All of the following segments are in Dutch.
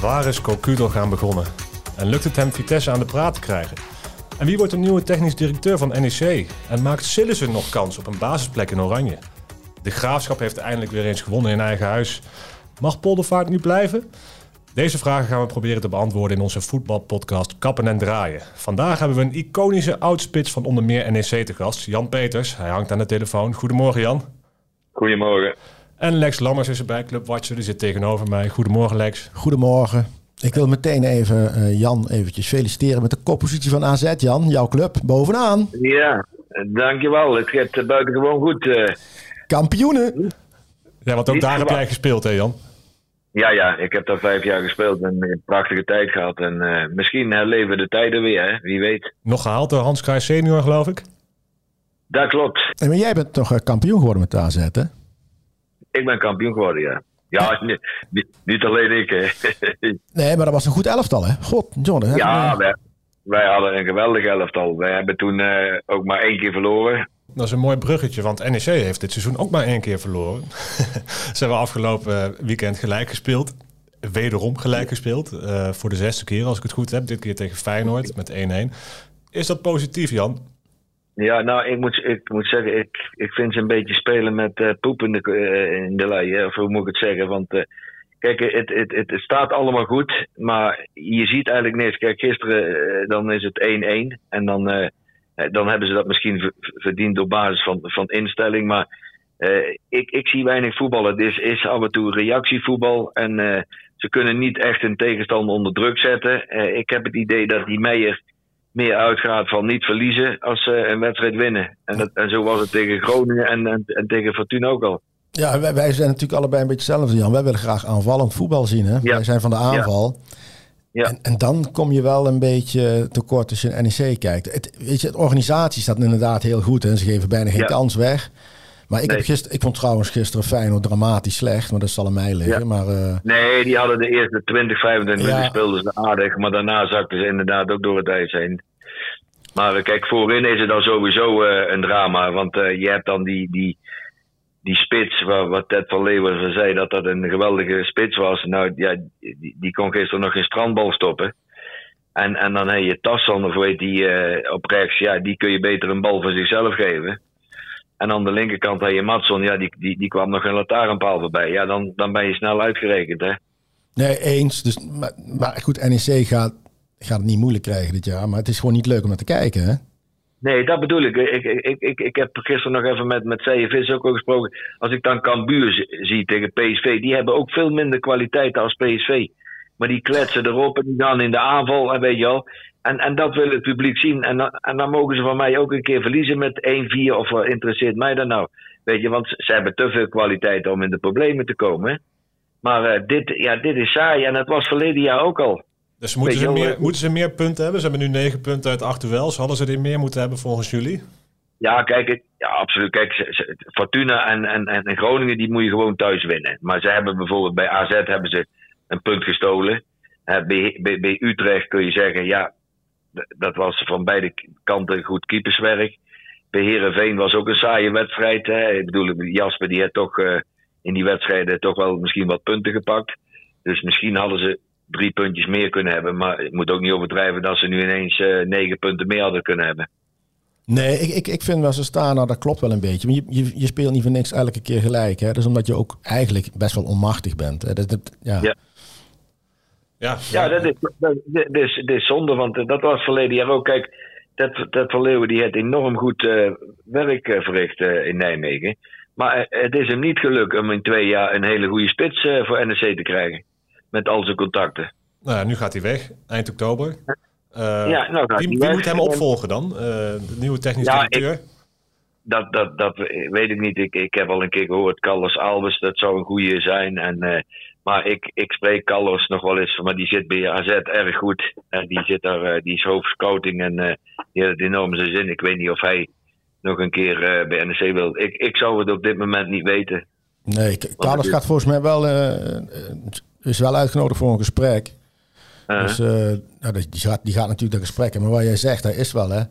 Waar is Cocudo gaan begonnen? En lukt het hem Vitesse aan de praat te krijgen? En wie wordt de nieuwe technisch directeur van NEC? En maakt Sillissen nog kans op een basisplek in Oranje? De Graafschap heeft eindelijk weer eens gewonnen in eigen huis. Mag Poldervaart nu blijven? Deze vragen gaan we proberen te beantwoorden in onze voetbalpodcast Kappen en Draaien. Vandaag hebben we een iconische oudspits van onder meer NEC te gast, Jan Peters. Hij hangt aan de telefoon. Goedemorgen Jan. Goedemorgen. En Lex Lammers is erbij, Club Watcher, die zit tegenover mij. Goedemorgen Lex. Goedemorgen. Ik wil meteen even uh, Jan eventjes feliciteren met de koppositie van AZ. Jan, jouw club, bovenaan. Ja, dankjewel. Het gaat buitengewoon goed. Uh... Kampioenen. Ja, want ook daar heb jij gespeeld hè Jan? Ja, ja, ik heb daar vijf jaar gespeeld en een prachtige tijd gehad. En uh, misschien herleven de tijden weer, hè? wie weet. Nog gehaald door Hans Kruijs senior, geloof ik? Dat klopt. En jij bent toch kampioen geworden met de AZ, hè? Ik ben kampioen geworden, ja. Ja, niet, niet alleen ik. Hè. nee, maar dat was een goed elftal, hè? God, John. Ja, wij, wij, hadden een geweldig elftal. Wij hebben toen uh, ook maar één keer verloren. Dat is een mooi bruggetje, want NEC heeft dit seizoen ook maar één keer verloren. Ze hebben afgelopen weekend gelijk gespeeld. Wederom gelijk gespeeld. Uh, voor de zesde keer, als ik het goed heb. Dit keer tegen Feyenoord met 1-1. Is dat positief, Jan? Ja, nou, ik moet, ik moet zeggen, ik, ik vind ze een beetje spelen met uh, poep in de, uh, lei. Of hoe moet ik het zeggen? Want uh, kijk, het, het, het, het, staat allemaal goed. Maar je ziet eigenlijk niks. Kijk, gisteren dan is het 1-1. En dan dan hebben ze dat misschien verdiend op basis van, van instelling. Maar ik, ik zie weinig voetballen. Dit is, is af en toe reactievoetbal. En ze kunnen niet echt een tegenstander onder druk zetten. Ik heb het idee dat die Meijer meer uitgaat van niet verliezen als ze een wedstrijd winnen. En, dat, en zo was het tegen Groningen en, en, en tegen Fortuna ook al. Ja, wij, wij, zijn natuurlijk allebei een beetje hetzelfde, Jan. Wij willen graag aanvallend voetbal zien. Hè? Ja. Wij zijn van de aanval. Ja. Ja. En, en, dan kom je wel een beetje tekort als je NEC kijkt. Het, weet je, de organisatie staat inderdaad heel goed en ze geven bijna geen kans weg. Maar ik, nee. heb gister, ik vond trouwens gisteren Feyenoord dramatisch slecht, maar dat zal aan mij liggen. Ja. Maar, uh... Nee, die hadden de eerste 20, 25 minuten speelden ze aardig, maar daarna zakten ze inderdaad ook door het ijs heen. Maar uh, kijk, voorin is het dan sowieso uh, een drama, want je hebt dan die, die, die spits, wat, Ted van Leeuwen zei dat dat een geweldige spits was. Nou, ja, die, die kon gisteren nog geen strandbal stoppen. En, en dan heb je Tassan, of weet die op rechts, ja, die kun je beter een bal voor zichzelf geven. En aan de linkerkant heb je Matson, ja, die, die, die kwam nog een lantaarnpaal voorbij. Ja, dan, dan ben je snel uitgerekend, hè. Nee, eens. Dus, maar goed, NEC gaat, gaat het niet moeilijk krijgen dit jaar. Maar het is gewoon niet leuk om naar te kijken, hè. Nee, dat bedoel ik. Ik, ik, ik, ik heb gisteren nog even met, met Vis ook al gesproken. Als ik dan Cambuur zie tegen PSV, die hebben ook veel minder kwaliteit als PSV. Maar die kletsen erop en die gaan in de aanval, en weet je wel. En, en dat wil het publiek zien. En, en dan mogen ze van mij ook een keer verliezen met 1-4. Of wat interesseert mij dat nou? Weet je, want ze hebben te veel kwaliteit om in de problemen te komen. Maar uh, dit, ja, dit is saai. En dat was verleden jaar ook al. Dus moeten ze, meer, moeten ze meer punten hebben? Ze hebben nu negen punten uit acht duels. Hadden ze er meer moeten hebben volgens jullie? Ja, kijk, ja, absoluut. Kijk, Fortuna en, en, en Groningen die moet je gewoon thuis winnen. Maar ze hebben bijvoorbeeld bij AZ hebben ze een punt gestolen. Bij, bij, bij Utrecht kun je zeggen, ja, dat was van beide kanten goed keeperswerk. Bij Herenveen was ook een saaie wedstrijd. Hè. Ik bedoel, Jasper die heeft toch uh, in die wedstrijden toch wel misschien wat punten gepakt. Dus misschien hadden ze drie puntjes meer kunnen hebben. Maar ik moet ook niet overdrijven dat ze nu ineens uh, negen punten meer hadden kunnen hebben. Nee, ik, ik, ik vind wel ze staan, nou, dat klopt wel een beetje. Maar je, je, je speelt niet voor niks elke keer gelijk. Hè? Dus omdat je ook eigenlijk best wel onmachtig bent. Hè? Dat, dat, ja. ja. Ja, ja, dat, is, dat, dat, is, dat is zonde, want dat was verleden jaar ook. Kijk, dat, dat Van Leeuwen die heeft enorm goed uh, werk uh, verricht uh, in Nijmegen. Maar het is hem niet gelukt om in twee jaar een hele goede spits voor NEC te krijgen met al zijn contacten. Nou ja, nu gaat hij weg, eind oktober. Uh, ja, nou gaat wie, hij wie moet hem opvolgen dan? Uh, de nieuwe technisch ja, directeur? Ik, dat, dat, dat weet ik niet. Ik, ik heb al een keer gehoord, Carlos Alves, dat zou een goede zijn. En, uh, maar ik, ik spreek Carlos nog wel eens, maar die zit bij AZ erg goed. En die, zit daar, die is hoofdscouting en die heeft het enorm zijn zin. Ik weet niet of hij nog een keer bij NEC wil. Ik, ik zou het op dit moment niet weten. Nee, Carlos gaat volgens mij wel is wel uitgenodigd voor een gesprek. Uh-huh. Dus uh, nou, die, gaat, die gaat natuurlijk dat gesprek Maar wat jij zegt, dat is wel hè.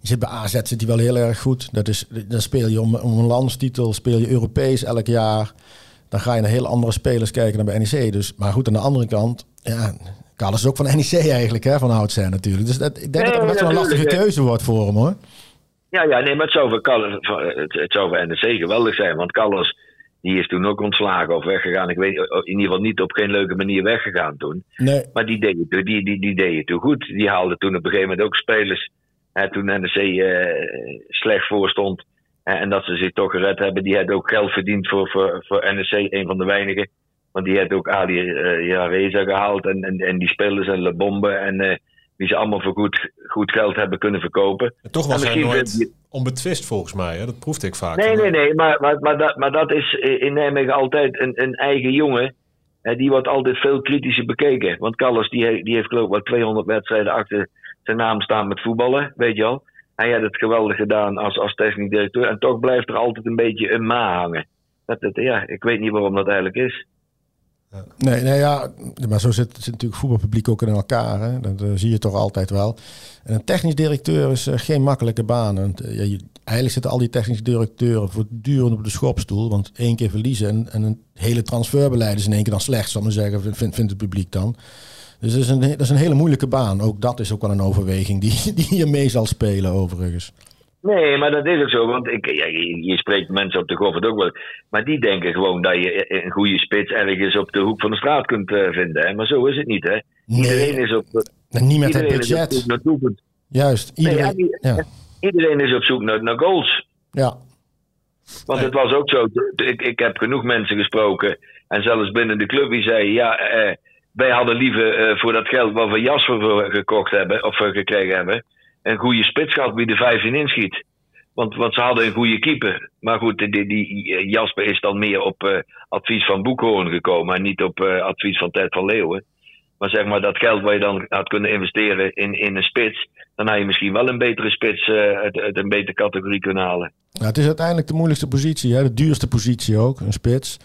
Je zit bij AZ zit hij wel heel erg goed. Dat is, dan speel je om, om een landstitel, speel je Europees elk jaar. dan ga je naar hele andere spelers kijken dan bij NEC. Dus, maar goed, aan de andere kant, ja, Carlos is ook van NEC eigenlijk, hè, van oudsher natuurlijk. Dus dat, ik denk dat het best wel een lastige keuze wordt voor hem, hoor. Ja, ja, nee, maar het zou voor, Carlos, het, het zou voor NEC geweldig zijn. Want Carlos, die is toen ook ontslagen of weggegaan. Ik weet in ieder geval niet op geen leuke manier weggegaan toen. Nee. Maar die deed, het, die, die, die deed het toen goed. Die haalde toen op een gegeven moment ook spelers. Hè, toen NEC uh, slecht voor stond. En dat ze zich toch gered hebben. Die had ook geld verdiend voor, voor, voor NEC, een van de weinigen. Want die had ook Ali uh, gehaald. En, en, en die spelers en Le Bombe. En uh, die ze allemaal voor goed, goed geld hebben kunnen verkopen. En toch was hij nooit die... onbetwist volgens mij. Hè? Dat proefde ik vaak. Nee, nee, nee. Maar, maar, maar, dat, maar dat is in Nijmegen altijd een, een eigen jongen. Die wordt altijd veel kritischer bekeken. Want Callas die, die heeft geloof ik wel 200 wedstrijden achter zijn naam staan met voetballen. Weet je al. Hij had het geweldig gedaan als, als technisch directeur. En toch blijft er altijd een beetje een ma hangen. Dat, dat, ja, ik weet niet waarom dat eigenlijk is. Ja. Nee, nee, ja, maar zo zit, zit natuurlijk voetbalpubliek ook in elkaar. Hè? Dat uh, zie je toch altijd wel. En een technisch directeur is uh, geen makkelijke baan. En, uh, je, eigenlijk zitten al die technische directeuren voortdurend op de schopstoel. Want één keer verliezen en, en een hele transferbeleid is in één keer dan slecht, zal maar zeggen, vindt, het publiek dan. Dus dat is, een, dat is een hele moeilijke baan. Ook dat is ook wel een overweging die, die hier mee zal spelen overigens. Nee, maar dat is ook zo. Want ik, ja, je, spreekt mensen op de Goffert ook wel. Maar die denken gewoon dat je een goede spits ergens op de hoek van de straat kunt uh, vinden. Hè? Maar zo is het niet, hè? Nee. Iedereen is op... niet met het budget. Naar Juist. Iedereen, nee, ja, iedereen is op zoek naar, naar goals. Ja. Want het was ook zo. Ik, ik heb genoeg mensen gesproken. En zelfs binnen de club die zeiden... Ja, eh, wij hadden liever uh, voor dat geld wat we Jasper voor gekocht hebben... Of gekregen hebben een goede spits gehad wie de 15 inschiet. Want, want ze hadden een goede keeper. Maar goed, die, die Jasper is dan meer op uh, advies van Boekhoorn gekomen. En niet op uh, advies van Ted van Leeuwen. Maar zeg maar, dat geld wat je dan had kunnen investeren in, in een spits. Dan had je misschien wel een betere spits uh, uit, uit, een betere categorie kunnen halen. Nou, het is uiteindelijk de moeilijkste positie. Hè? De duurste positie ook, een spits.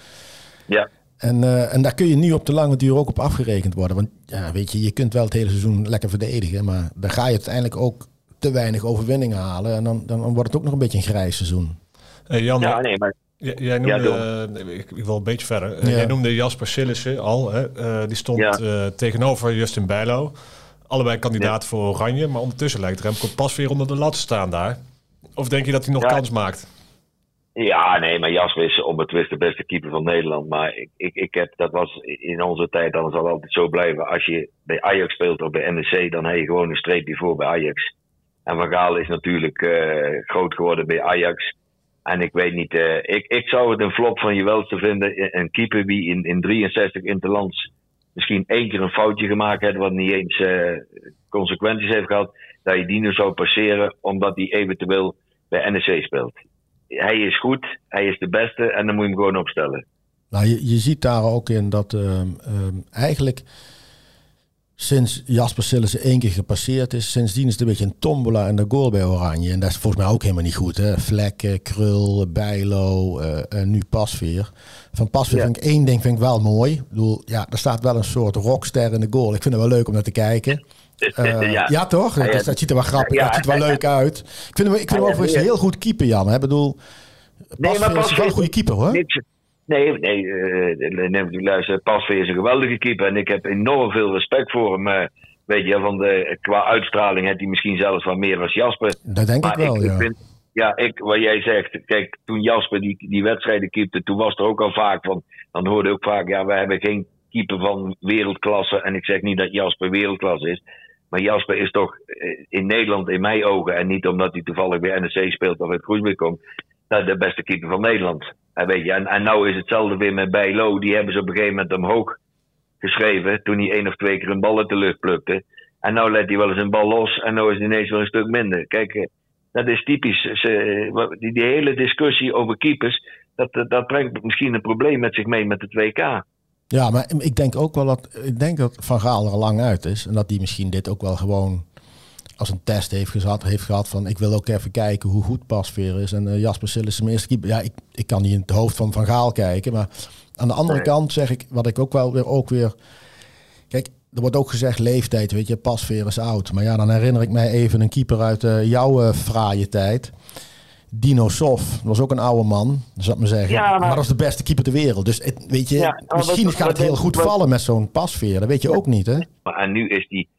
Ja. En, uh, en daar kun je nu op de lange duur ook op afgerekend worden. Want ja, weet je, je kunt wel het hele seizoen lekker verdedigen. Maar dan ga je uiteindelijk ook te weinig overwinningen halen. En dan, dan wordt het ook nog een beetje een grijs seizoen. Hey Jan, ja, nee, maar... Jij, noemde, ja, uh, ik, ik, wil een beetje verder. Ja. Jij noemde Jasper Sillissen al. Hè? Uh, die stond ja. uh, tegenover Justin Bijlo. Allebei kandidaat voor Oranje. Maar ondertussen lijkt Remco pas weer onder de lat te staan daar. Of denk je dat hij nog kans maakt? Ja, nee, maar Jasper is onbetwist de beste keeper van Nederland. Maar ik, ik, ik heb, dat was in onze tijd, dan zal altijd zo blijven. Als je bij Ajax speelt of bij NEC, dan heb je gewoon een streepje voor bij Ajax. En Van Gaal is natuurlijk uh, groot geworden bij Ajax. En ik weet niet, uh, ik, ik zou het een flop van je welste vinden. Een keeper die in, in 63 interlands misschien één keer een foutje gemaakt heeft, wat niet eens consequenties heeft gehad, dat je die nu zou passeren omdat hij eventueel bij NEC speelt. Hij is goed, hij is de beste en dan moet je hem gewoon opstellen. Nou, je, je ziet daar ook in dat uh, um, eigenlijk sinds Jasper Sillissen één keer gepasseerd is, sindsdien is het een beetje een tombola en de goal bij Oranje. En dat is volgens mij ook helemaal niet goed. Hè? Vlekken, Krul, Bijlo, uh, uh, nu Pasveer. Van Pasveer ja. vind ik één ding vind ik wel mooi. Ik bedoel, ja, er staat wel een soort rockster in de goal. Ik vind het wel leuk om naar te kijken. Uh, ja. ja. toch? Dat, ziet er wel grappig uit. Dat ziet er wel leuk uit. Ik vind hem, ik vind hem overigens heel goed keeper, Jan. Ik bedoel, Pasveer nee, is wel een goede keeper, hoor. Niks. Nee, nee, uh, nee luister, Pasveer is een geweldige keeper en ik heb enorm veel respect voor hem. Uh, weet je, van de, qua uitstraling heeft hij misschien zelfs wat meer als Jasper. Dat denk maar ik wel, ik, ja. Ik vind, ja, ik, wat jij zegt, kijk, toen Jasper die, die wedstrijden keepte, toen was er ook al vaak van, dan hoorde ik ook vaak, ja, we hebben geen keeper van wereldklasse. En ik zeg niet dat Jasper wereldklasse is. Maar Jasper is toch in Nederland, in mijn ogen, en niet omdat hij toevallig bij NEC speelt of uit Groesbeek komt, de beste keeper van Nederland. En, weet je, en, en nou is hetzelfde weer met Bijlo. Die hebben ze op een gegeven moment omhoog geschreven. Toen hij één of twee keer een bal uit de lucht plukte. En nou let hij wel eens een bal los. En nou is hij ineens wel een stuk minder. Kijk, dat is typisch. Ze, die, die, hele discussie over keepers. Dat, dat brengt misschien een probleem met zich mee met de 2K. Ja, maar ik denk ook wel dat. Ik denk dat Van Gaal er lang uit is. En dat hij misschien dit ook wel gewoon als een test heeft gehad, heeft gehad van ik wil ook even kijken hoe goed Pasveer is. En uh, Jasper Sillis zijn eerste keeper. Ja, ik, ik kan niet in het hoofd van Van Gaal kijken. Maar aan de andere nee. kant zeg ik, wat ik ook wel weer ook weer. Kijk, er wordt ook gezegd leeftijd, weet je, Pasveer is oud. Maar ja, dan herinner ik mij even een keeper uit uh, jouw uh, fraaie tijd. Dino Sof, was ook een oude man, zou ik maar zeggen. maar, dat was de beste keeper ter wereld. Dus het, weet je, misschien gaat het heel goed vallen met zo'n pasveer. Dat weet je ook niet, hè? En nu is die,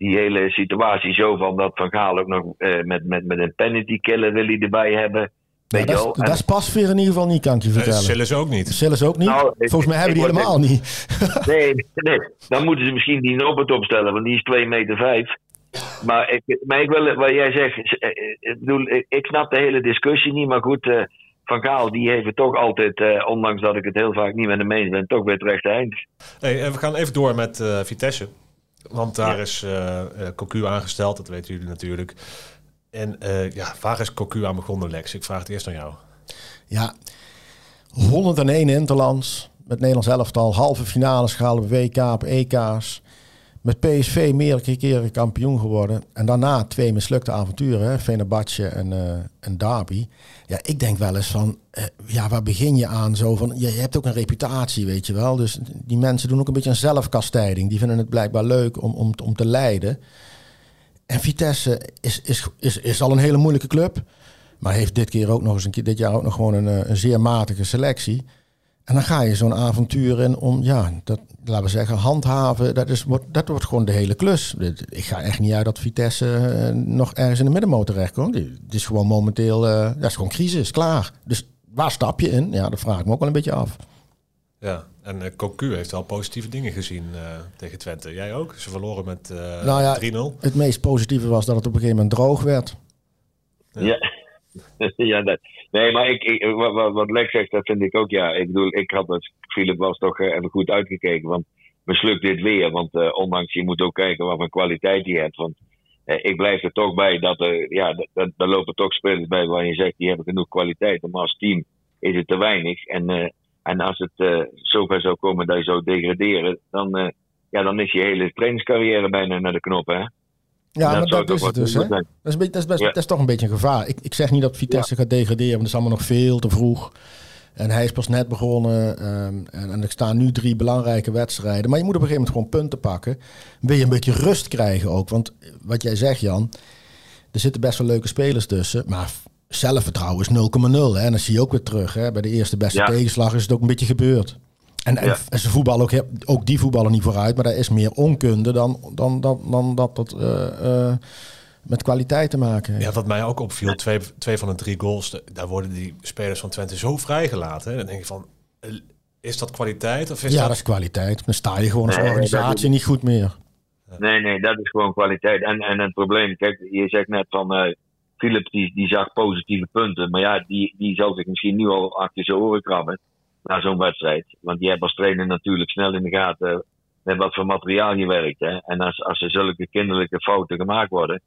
die hele situatie zo van dat Van Gaal ook nog uh, met, met, met een penalty killer wil hij erbij hebben. Ja, dat, is, dat is pasveer in ieder geval niet, kan ik je eh, vertellen. Sillis ook niet. Sillis ook niet? Nou, Volgens mij hebben die helemaal niet. nee, nee, dan moeten ze misschien die Norbert opstellen, want die is 2 meter 5. Maar ik, maar ik wil, wat jij zegt, eh, ik, bedoel, ik, snap de hele discussie niet, maar goed, uh, Van Gaal die heeft het toch altijd, uh, ondanks dat ik het heel vaak niet met hem eens ben, toch weer het rechte eind. Hey, we gaan even door met Vitesse. Want daar is Cocu aangesteld, dat weten jullie natuurlijk. En ja, waar is Cocu aan begonnen, Lex? Ik vraag het eerst aan jou. Ja, 101 interlands met Nederlands elftal, halve finales gehaald WK, op EK's. Met PSV meerdere keren kampioen geworden. En daarna twee mislukte avonturen. Fenerbahce en, uh, en Derby. Ja, ik denk wel eens van... Uh, ja, waar begin je aan? Zo van, je, hebt ook een reputatie, weet je wel. Dus die mensen doen ook een beetje een zelfkastijding. Die vinden het blijkbaar leuk om, om, om te leiden. En Vitesse is, is, is, is al een hele moeilijke club. Maar heeft dit, keer ook nog eens een dit jaar ook nog gewoon een, eh, een zeer matige selectie. En dan ga je zo'n avontuur in om, ja, dat, laten we zeggen, handhaven. Dat, is, wordt, dat wordt gewoon de hele klus. Ik ga echt niet uit dat Vitesse uh, nog ergens in de middenmoot terechtkomt. Het is gewoon momenteel, uh, dat is gewoon crisis, klaar. Dus waar stap je in? Ja, dat vraag ik me ook wel een beetje af. Ja, en uh, Cocu heeft al positieve dingen gezien tegen Twente. Jij ook? Ze verloren met nou ja, 3-0. Het meest positieve was dat het op een gegeven moment droog werd. Ja. ja. ja, dat, nee, maar ik, wat, wat Lex zegt, dat vind ik ook. Ja, ik bedoel, ik had het. Philip was toch uh, even goed uitgekeken. Want mislukt dit weer. Want uh, ondanks je moet ook kijken wat voor kwaliteit je hebt. Want uh, ik blijf er toch bij dat er. Ja, daar lopen toch spelers bij waar je zegt die hebben genoeg kwaliteit. Maar als team is het te weinig. En, en als het zover zou komen dat je zou degraderen. Dan, ja, dan is je hele trainingscarrière bijna naar de knop. Hè? Ja, maar dat is het dus. Hè? Dat, is dat, best, dat is toch een beetje een gevaar. Ik, ik zeg niet dat Vitesse gaat degraderen, want het is allemaal nog veel te vroeg. En hij is pas net begonnen. Um, en, en er staan nu drie belangrijke wedstrijden. Maar je moet op een gegeven moment gewoon punten pakken. Wil je een beetje rust krijgen ook. Want wat jij zegt, Jan. Er zitten best wel leuke spelers tussen. Maar zelfvertrouwen is 0,0. En dan zie je ook weer terug. Hè? Bij de eerste beste tegenslag is het ook een beetje gebeurd. En, en, ze voetballen ook, ook die voetballen niet vooruit, maar daar is meer onkunde dan, dan, dan, dan dat dat uh, met kwaliteit te maken heeft. Ja, wat mij ook opviel, twee, twee van de drie goals, daar worden die spelers van Twente zo vrijgelaten. Dan denk je van, eh, is dat kwaliteit? Of is ja, dat... dat is kwaliteit. Dan sta je gewoon als organisatie niet goed meer. Nee, nee, dat is gewoon kwaliteit. En, en het probleem, kijk, je zegt net van, uh, Philip die, die zag positieve punten, maar ja, die, die zal zich misschien nu al achter zijn oren krabben na zo'n wedstrijd. Want die hebben als trainer natuurlijk snel in de gaten met wat voor materiaal je werkt. Hè? En als, als er zulke kinderlijke fouten gemaakt worden,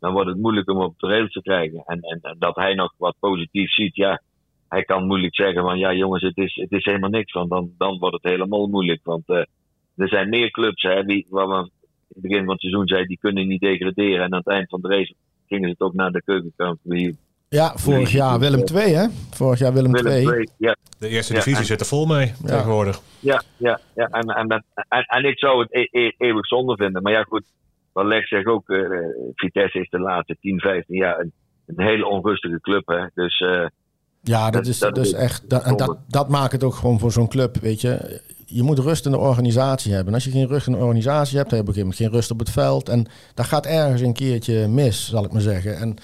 dan wordt het moeilijk om op de rails te krijgen. En, en, dat hij nog wat positief ziet, ja, hij kan moeilijk zeggen van ja jongens, het is, het is helemaal niks. Want dan, dan wordt het helemaal moeilijk. Want uh, er zijn meer clubs, hè, die, waar we in het begin van het seizoen zeiden, die kunnen niet degraderen. En aan het eind van de race gingen ze toch naar de keukenkampioen ja, vorig jaar Willem II, hè? Vorig jaar Willem, II. Ja. De eerste divisie zit er vol mee tegenwoordig. Ja, ja, ja. En, en, en, en, ik zou het e e eeuwig zonde vinden. Maar ja, goed, wat Lex zegt ook, uh, Vitesse is de laatste 10, 15 jaar een, een hele onrustige club. Hè? Dus, uh, ja, dat, is dat dus echt. Dat, en dat, dat maakt het ook gewoon voor zo'n club. Weet je, je moet rust in de organisatie hebben. En als je geen rust in de organisatie hebt, dan heb je op een gegeven moment geen rust op het veld. En dat gaat ergens een keertje mis, zal ik maar zeggen. En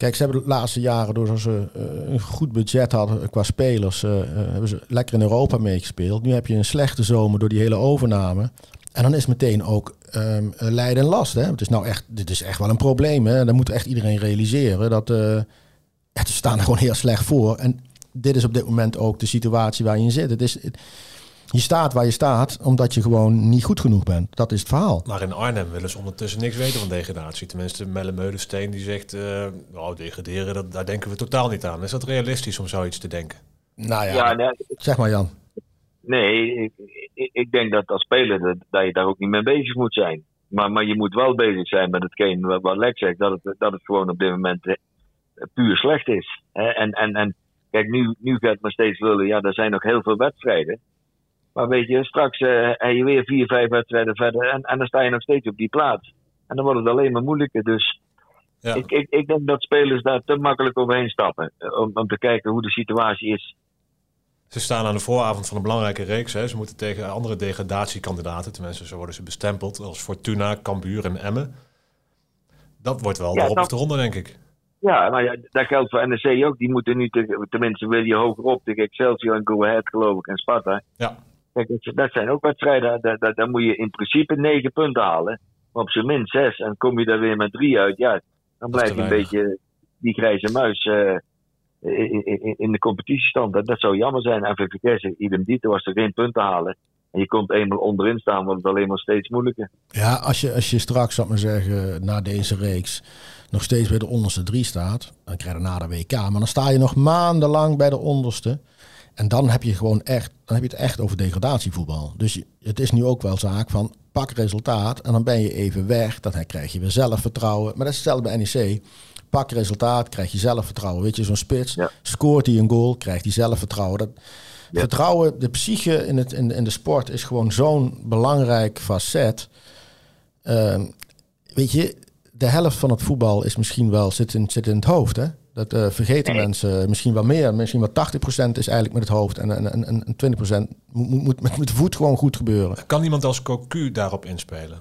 Kijk, ze hebben de laatste jaren, doordat ze uh, een goed budget hadden qua spelers, uh, hebben ze lekker in Europa meegespeeld. Nu heb je een slechte zomer door die hele overname. En dan is meteen ook um, lijden en last. Hè? Het is nou echt, dit is echt wel een probleem. Hè? Dan moet echt iedereen realiseren dat ze staan er gewoon heel slecht voor. En dit is op dit moment ook de situatie waar je in zit. Het is, je staat waar je staat omdat je gewoon niet goed genoeg bent. Dat is het verhaal. Maar in Arnhem willen ze ondertussen niks weten van degradatie. Tenminste, Melle Meulensteen die zegt, uh, nou, degraderen, dat, daar denken we totaal niet aan. Is dat realistisch om zoiets te denken? Nou ja, ja nee, zeg maar Jan. Nee, ik, ik, denk dat als speler dat, dat, je daar ook niet mee bezig moet zijn. Maar, maar je moet wel bezig zijn met hetgeen wat, wat Lex zegt, dat het, dat het gewoon op dit moment eh, puur slecht is. En, en, en kijk, nu, nu gaat het maar steeds willen, ja, er zijn nog heel veel wedstrijden. Maar weet je, straks uh, heb je weer vier, vijf wedstrijden verder en, en dan sta je nog steeds op die plaats. En dan wordt het alleen maar moeilijker. Dus Ik, ik, ik denk dat spelers daar te makkelijk overheen stappen. Om, om te kijken hoe de situatie is. Ze staan aan de vooravond van een belangrijke reeks. Hè. Ze moeten tegen andere degradatiekandidaten, tenminste zo worden ze bestempeld, als Fortuna, Cambuur en Emmen. Dat wordt wel ja, de de ronde, denk ik. Ja, maar ja, dat geldt voor NEC ook. Die moeten nu, tenminste wil je hoger op tegen Excelsior en Go Ahead geloof ik en Sparta. Ja. Kijk, dat zijn ook wedstrijden, daar, daar, daar moet je in principe negen punten halen. Maar op zijn minst zes. En kom je daar weer met drie uit, ja, dan blijf je een beetje die grijze muis uh, in, in, in, de competitiestand. Dat, dat zou jammer zijn. En vergessen, idem dito, was er geen punten halen. En je komt eenmaal onderin staan, wordt het alleen maar steeds moeilijker. Ja, als je, als je straks, zal ik maar zeggen, na deze reeks nog steeds bij de onderste drie staat, dan krijg je na de WK. Maar dan sta je nog maandenlang bij de onderste. En dan heb je gewoon echt, dan heb je het echt over degradatievoetbal. Dus het is nu ook wel zaak van pak resultaat en dan ben je even weg. Dan krijg je weer zelfvertrouwen. Maar dat is hetzelfde bij NEC. Pak resultaat, krijg je zelfvertrouwen. Weet je, zo'n spits, scoort hij een goal, krijgt hij zelfvertrouwen. Dat, Vertrouwen, de psyche in, het, in, in de sport is gewoon zo'n belangrijk facet. Uh, weet je, de helft van het voetbal is misschien wel zit in, zit in het hoofd. Hè? Dat uh, vergeten mensen misschien wel meer. Misschien wel 80% is eigenlijk met het hoofd. En, en, en, en 20% moet, moet met, met de voet gewoon goed gebeuren. Kan iemand als Cocu daarop inspelen?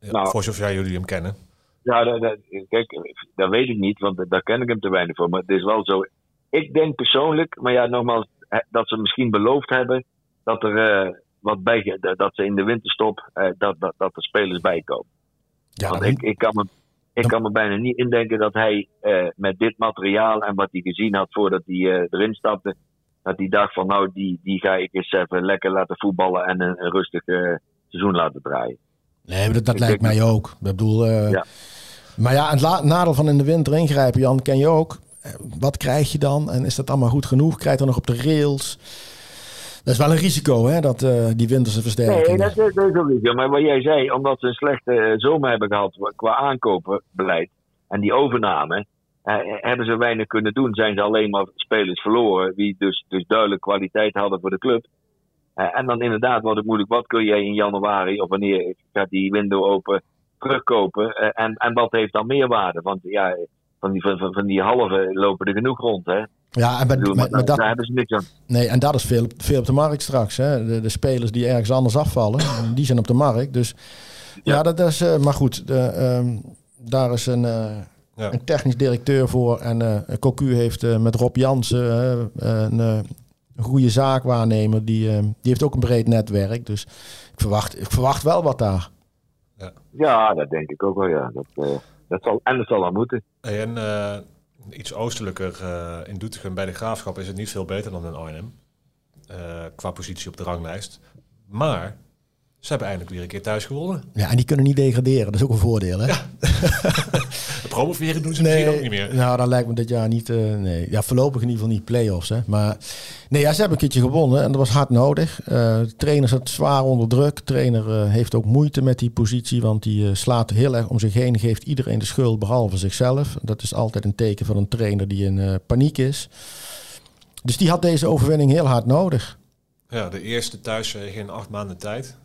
Nou, voor zover jullie hem kennen. Ja, dat, dat, kijk, dat weet ik niet, want daar ken ik hem te weinig voor. Maar het is wel zo. Ik denk persoonlijk, maar ja, nogmaals, dat ze misschien beloofd hebben dat er uh, wat bij, dat ze in de winterstop uh, dat, dat, dat er spelers bij komen. Ja, Want ik, ik kan me ik kan me bijna niet indenken dat hij uh, met dit materiaal en wat hij gezien had voordat hij uh, erin stapte, dat hij dacht van nou, die, die ga ik eens even lekker laten voetballen en een, een rustig uh, seizoen laten draaien. Nee, dat, dat lijkt mij ook. Ik bedoel, ja. Maar ja, het nadeel van in de winter ingrijpen, Jan, ken je ook. Wat krijg je dan? En is dat allemaal goed genoeg? Krijg je dan nog op de rails? Dat is wel een risico, hè, dat, uh, die winterse versterking. Nee, dat, is een risico. Maar wat jij zei, omdat ze een slechte uh, zomer hebben gehad qua aankopenbeleid en die overname, uh, hebben ze weinig kunnen doen. Zijn ze alleen maar spelers verloren, die dus, dus duidelijk kwaliteit hadden voor de club. en dan inderdaad wordt het moeilijk. Wat kun jij in januari of wanneer gaat die window open terugkopen? en, en wat heeft dan meerwaarde? Want ja, van die, van, van die halve lopen er genoeg rond, hè? Ja, en met, met, dat, daar hebben ze niks aan. Nee, en dat is veel, veel op de markt straks. Hè? De, de spelers die ergens anders afvallen, die zijn op de markt. Dus ja, dat is. Uh, maar goed, de, uh, daar is een, uh, ja. een technisch directeur voor. En uh, Cocu heeft met Rob Jansen een, een goede zaakwaarnemer. Die, die heeft ook een breed netwerk. Dus ik verwacht, ik verwacht wel wat daar. Ja, ja dat denk ik ook wel. Ja. Dat, dat zal, en dat zal wel moeten. En iets oostelijker uh, in Doetinchem bij de Graafschap is het niet veel beter dan in Arnhem. Uh, qua positie op de ranglijst. Maar ze hebben eindelijk weer een keer thuis gewonnen. Ja, en die kunnen niet degraderen. Dat is ook een voordeel, hè? Ja. promoveren doen ze nee, misschien ook niet meer. Nou, dan lijkt me dit jaar niet... Uh, nee, ja, voorlopig in ieder geval niet play-offs, hè. Maar nee, ja, ze hebben een keertje gewonnen en dat was hard nodig. Uh, de trainer zat zwaar onder druk. De trainer uh, heeft ook moeite met die positie, want die slaat heel erg om zich heen. Geeft iedereen de schuld, behalve zichzelf. Dat is altijd een teken van een trainer die in paniek is. Dus die had deze overwinning heel hard nodig. Ja, de eerste thuiszege in acht maanden tijd.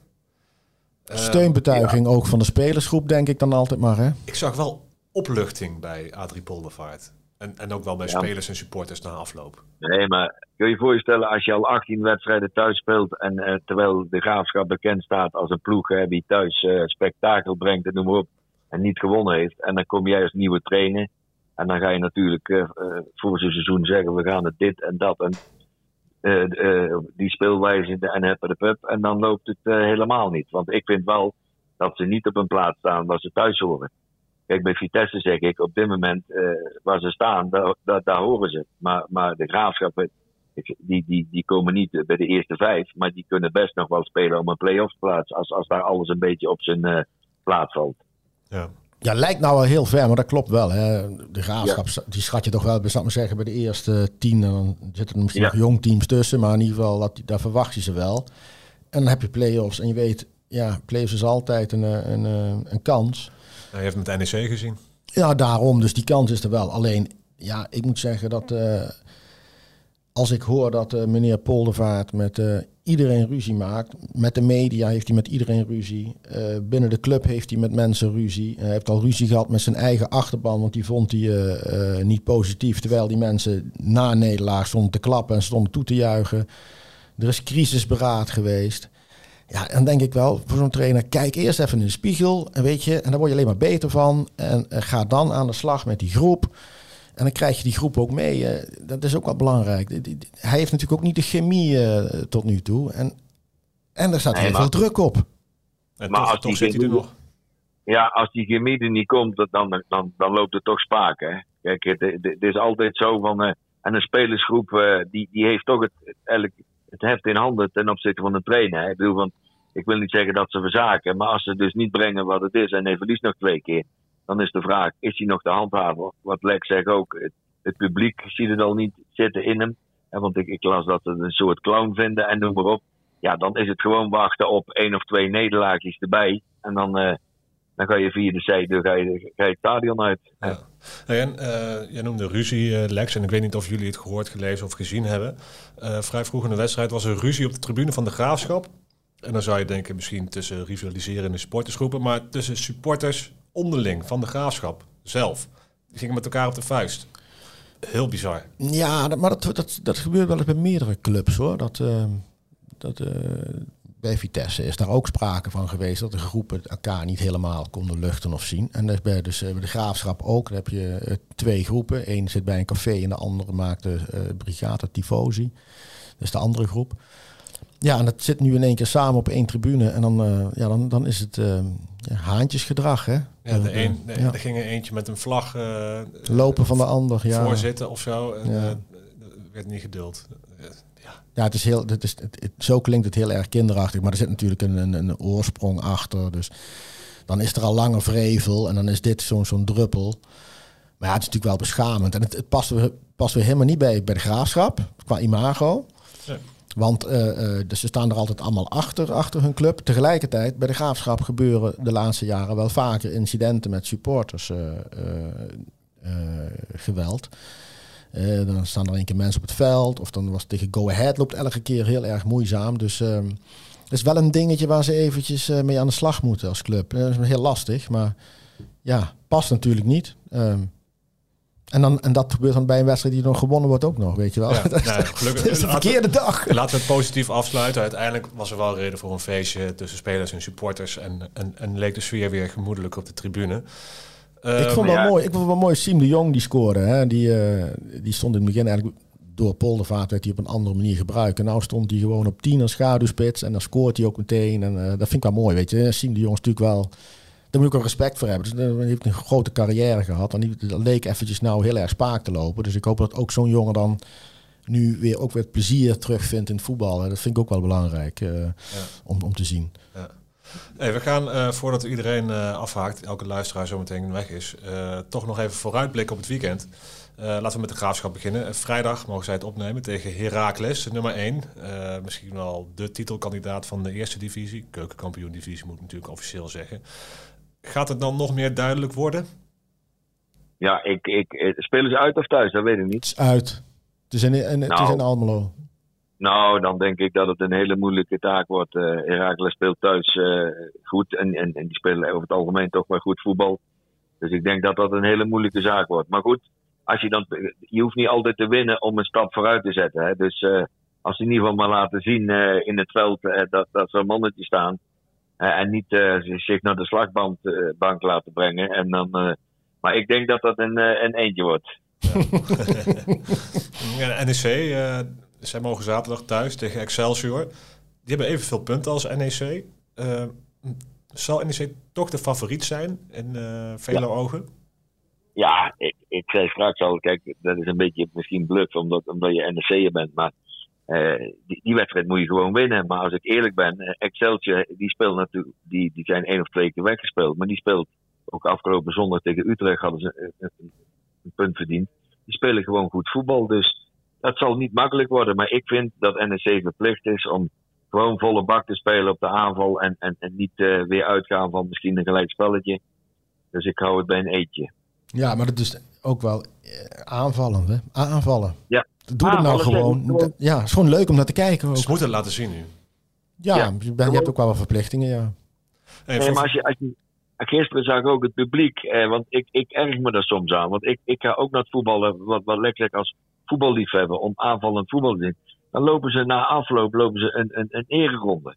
Steunbetuiging ook van de spelersgroep, denk ik dan altijd maar. Hè? Ik zag wel opluchting bij Adrie Poldervaart. En, en ook wel bij spelers en supporters na afloop. Nee, maar kun je je voorstellen als je al 18 wedstrijden thuis speelt. en uh, terwijl de graafschap bekend staat als een ploeg uh, die thuis uh, spektakel brengt en noem maar op. en niet gewonnen heeft. En dan kom jij als nieuwe trainer. En dan ga je natuurlijk voor zo'n seizoen zeggen: we gaan het dit en dat. En die speelwijze en hebben de pub. En dan loopt het helemaal niet. Want ik vind wel dat ze niet op een plaats staan waar ze thuis horen. Kijk, bij Vitesse zeg ik op dit moment waar ze staan, daar, daar, horen ze. Maar, maar de graafschap, die, die, die komen niet bij de eerste vijf, maar die kunnen best nog wel spelen om een play-off plaats. Als, als daar alles een beetje op zijn uh, plaats valt. Ja. Ja, lijkt nou wel heel ver, maar dat klopt wel. Hè. De graafschap, die schat je toch wel, zou maar zeggen, bij de eerste tien. En dan zitten er misschien nog jong teams tussen, maar in ieder geval, dat, daar verwacht je ze wel. En dan heb je play-offs en je weet, ja, play-offs is altijd een, een, een, een kans. Nou, je hebt met NEC gezien. Ja, daarom. Dus die kans is er wel. Alleen, ja, ik moet zeggen dat... Uh, als ik hoor dat uh, meneer Poldervaart met uh, iedereen ruzie maakt. Met de media heeft hij met iedereen ruzie. Uh, binnen de club heeft hij met mensen ruzie. Hij heeft al ruzie gehad met zijn eigen achterban, want die vond hij niet positief. Terwijl die mensen na nederlaag stonden te klappen en stonden toe te juichen. Er is crisisberaad geweest. Ja, dan denk ik wel voor zo'n trainer, kijk eerst even in de spiegel. En weet je, en daar word je alleen maar beter van. En ga dan aan de slag met die groep. En dan krijg je die groep ook mee. Uh, dat is ook wel belangrijk. Hij heeft natuurlijk ook niet de chemie uh, tot nu toe. En, en er staat nee, heel veel druk op. En maar toch, als toch die zit hij er nog. Ja, als die chemie er niet komt, dan, dan, dan loopt het toch spaak. Hè? Kijk, het, het, is altijd zo van. Uh, en een spelersgroep die, die heeft toch het, eigenlijk het heft in handen ten opzichte van de trainer. Hè? Ik, bedoel, van, ik wil niet zeggen dat ze verzaken, maar als ze dus niet brengen wat het is en hij verliest nog twee keer dan is de vraag, is hij nog de handhaver? Wat Lex zegt ook, het, publiek ziet het al niet zitten in hem. En want ik, ik las dat ze een soort clown vinden en noem maar op. Ja, dan is het gewoon wachten op één of twee nederlaagjes erbij. En dan, uh, dan ga je via de zijde ga je, ga je het stadion uit. Ja. En, uh, jij noemde ruzie, uh, Lex. En ik weet niet of jullie het gehoord, gelezen of gezien hebben. vrij vroeg in de wedstrijd was er ruzie op de tribune van de Graafschap. En dan zou je denken misschien tussen rivaliserende supportersgroepen. Maar tussen supporters onderling van de graafschap zelf. Die gingen met elkaar op de vuist. Heel bizar. Ja, maar dat, dat, dat gebeurt wel eens bij meerdere clubs hoor. Dat, uh, dat, uh, bij Vitesse is daar ook sprake van geweest dat de groepen elkaar niet helemaal konden luchten of zien. En dat is bij, dus, bij de graafschap ook. Dan heb je uh, twee groepen. Eén zit bij een café en de andere maakt de Brigade Tifosi. Dat is de andere groep. Ja, en dat zit nu in één keer samen op één tribune. En dan, uh, ja, dan, dan is het uh, ja, haantjesgedrag, hè? Ja, de een, de, ja. er ging er eentje met een vlag... Uh, Lopen van de ander, ja. Voorzitten of zo. En, ja. werd niet geduld. ja. ja, het is heel, het is, het, zo klinkt het heel erg kinderachtig. Maar er zit natuurlijk een, een, een oorsprong achter. Dus dan is er al lange vrevel. En dan is dit zo'n zo'n druppel. Maar ja, het is natuurlijk wel beschamend. En het, het past, past weer helemaal niet bij, bij de graafschap. Qua imago. Ja. Want uh, dus ze staan er altijd allemaal achter, achter hun club. Tegelijkertijd, bij de graafschap gebeuren de laatste jaren wel vaker incidenten met supporters uh, geweld. dan staan er een keer mensen op het veld. Of dan was tegen Go Ahead loopt elke keer heel erg moeizaam. Dus ehm, het is wel een dingetje waar ze eventjes mee aan de slag moeten als club. Dat is heel lastig, maar ja, past natuurlijk niet. Ehm, en, dan, en dat gebeurt dan bij een wedstrijd die nog gewonnen wordt ook nog, weet je wel. Ja, nou, gelukkig. is de verkeerde dag. Laten we het positief afsluiten. Uiteindelijk was er wel reden voor een feestje tussen spelers en supporters. En, en, en leek de sfeer weer gemoedelijk op de tribune. ik vond wel mooi. Ik vond wel mooi Siem de Jong die scoorde. Hè. Die, uh, die stond in het begin eigenlijk door Poldervaart werd hij op een andere manier gebruikt. En nou stond hij gewoon op 10 als schaduwspits. En dan scoort hij ook meteen. En uh, dat vind ik wel mooi, weet je. Siem de Jong is natuurlijk wel daar moet ik ook respect voor hebben. Dus, hij heeft een grote carrière gehad. En die, dat leek eventjes nou heel erg spaak te lopen. Dus ik hoop dat ook zo'n jongen dan nu weer ook weer plezier terugvindt in het voetbal. Dat vind ik ook wel belangrijk uh, ja. om, om te zien. Ja. Hey, we gaan, uh, voordat iedereen uh, afhaakt, elke luisteraar zo meteen weg is, toch nog even vooruitblikken op het weekend. laten we met de graafschap beginnen. vrijdag mogen zij het opnemen tegen Heracles, nummer 1. misschien wel de titelkandidaat van de eerste divisie. Keukenkampioen divisie moet ik natuurlijk officieel zeggen. Gaat het dan nog meer duidelijk worden? Ja, ik, ik, spelen ze uit of thuis? Dat weet ik niet. Het is uit. Het is in, in, het is in nou. Almelo. Nou, dan denk ik dat het een hele moeilijke taak wordt. Uh, Herakles speelt thuis uh, goed en, en, en die spelen over het algemeen toch wel goed voetbal. Dus ik denk dat dat een hele moeilijke zaak wordt. Maar goed, als je, dan, je hoeft niet altijd te winnen om een stap vooruit te zetten. Hè? Dus uh, als ze in ieder geval maar laten zien in het veld dat, dat er mannetjes staan. Eh, en niet uh, zich naar de slagbank laten brengen. En dan, uh, maar ik denk dat dat een, een eentje wordt. Ja. NEC, zij mogen zaterdag thuis tegen Excelsior. Die hebben evenveel punten als NEC. zal NEC toch de favoriet zijn in vele ja. ogen? Ja, ik, ik zei straks al, kijk, dat is een beetje misschien bluff omdat, omdat je NEC'er bent. Maar uh, die, die, wedstrijd moet je gewoon winnen. Maar als ik eerlijk ben, uh, Excelsior, die speelt natuurlijk, die, die zijn één of twee keer weggespeeld. Maar die speelt ook afgelopen zondag tegen Utrecht hadden ze een, een, een, punt verdiend. Die spelen gewoon goed voetbal. Dus dat zal niet makkelijk worden. Maar ik vind dat NEC verplicht is om gewoon volle bak te spelen op de aanval. En, en, en niet uh, weer uitgaan van misschien een gelijk spelletje. Dus ik hou het bij een eetje. Ja, maar dat is ook wel aanvallend, hè? Aanvallen. Ja, Doe het nou gewoon. Ja, het is gewoon leuk om naar te kijken. Ook. Ze moeten het laten zien nu. Ja, ja. Je, hebt ook wel wat verplichtingen, ja. nee, maar als je, als je, gisteren zag ik ook het publiek, eh, want ik, ik erg me daar soms aan. Want ik, ik ga ook naar het voetballen, wat, wat lekker als voetballiefhebber, om aanvallend voetbal te doen. Dan lopen ze na afloop lopen ze een, een, een ereronde.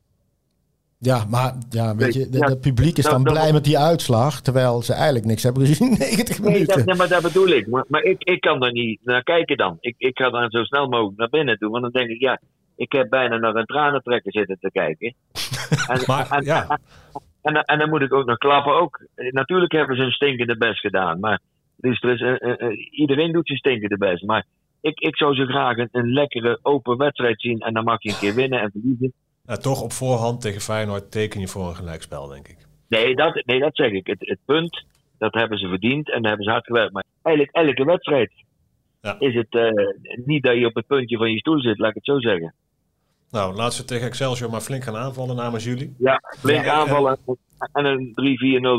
Ja, maar ja, weet je, het publiek is dan blij met die uitslag, terwijl ze eigenlijk niks hebben gezien 90 minuten. Nee, dat, maar dat bedoel ik. Maar, maar, ik, ik kan daar niet naar kijken dan. Ik, ik ga dan zo snel mogelijk naar binnen toe, want dan denk ik, ja, ik heb bijna naar een tranentrekker zitten te kijken. En, maar, en, ja. En, en, dan moet ik ook nog klappen. Ook, natuurlijk hebben ze een stinkende best gedaan, maar dus, dus uh, uh, iedereen doet zijn stinkende best. Maar ik, ik zou zo graag een, een lekkere open wedstrijd zien en dan mag je een keer winnen en verliezen. Ja, toch op voorhand tegen Feyenoord teken je voor een gelijkspel, denk ik. Nee, dat, nee, dat zeg ik. Het, het punt, dat hebben ze verdiend en daar hebben ze hard gewerkt. Maar eigenlijk elke wedstrijd ja. is het uh, niet dat je op het puntje van je stoel zit, laat ik het zo zeggen. Nou, laten ze tegen Excelsior maar flink gaan aanvallen namens jullie. Ja, flink aanvallen en, een 3-4-0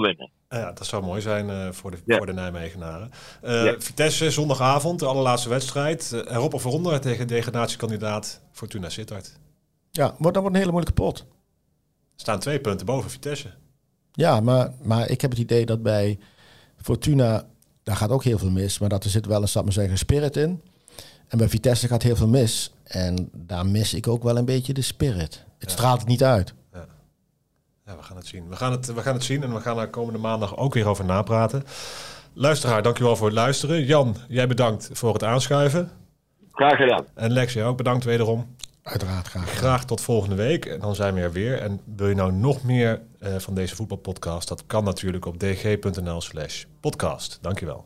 winnen. Ja, dat zou mooi zijn uh, voor, de, voor de Nijmegenaren. Uh, Vitesse, zondagavond, de allerlaatste wedstrijd. Uh, erop of eronder tegen degradatiekandidaat Fortuna Sittard. Ja, maar dat wordt een hele moeilijke pot. Er staan twee punten boven Vitesse. Ja, maar, maar ik heb het idee dat bij Fortuna, daar gaat ook heel veel mis. Maar dat er zit wel een, maar zeggen, spirit in. En bij Vitesse gaat heel veel mis. En daar mis ik ook wel een beetje de spirit. Het straalt het niet uit. Ja. ja, we gaan het zien. We gaan het, we gaan het zien en we gaan er komende maandag ook weer over napraten. Luisteraar, dankjewel voor het luisteren. Jan, jij bedankt voor het aanschuiven. Graag gedaan. En Lexie ook bedankt wederom. Uiteraard graag. Graag tot volgende week. En dan zijn we er weer. En wil je nou nog meer uh, van deze voetbalpodcast? Dat kan natuurlijk op dg.nl slash podcast. Dankjewel.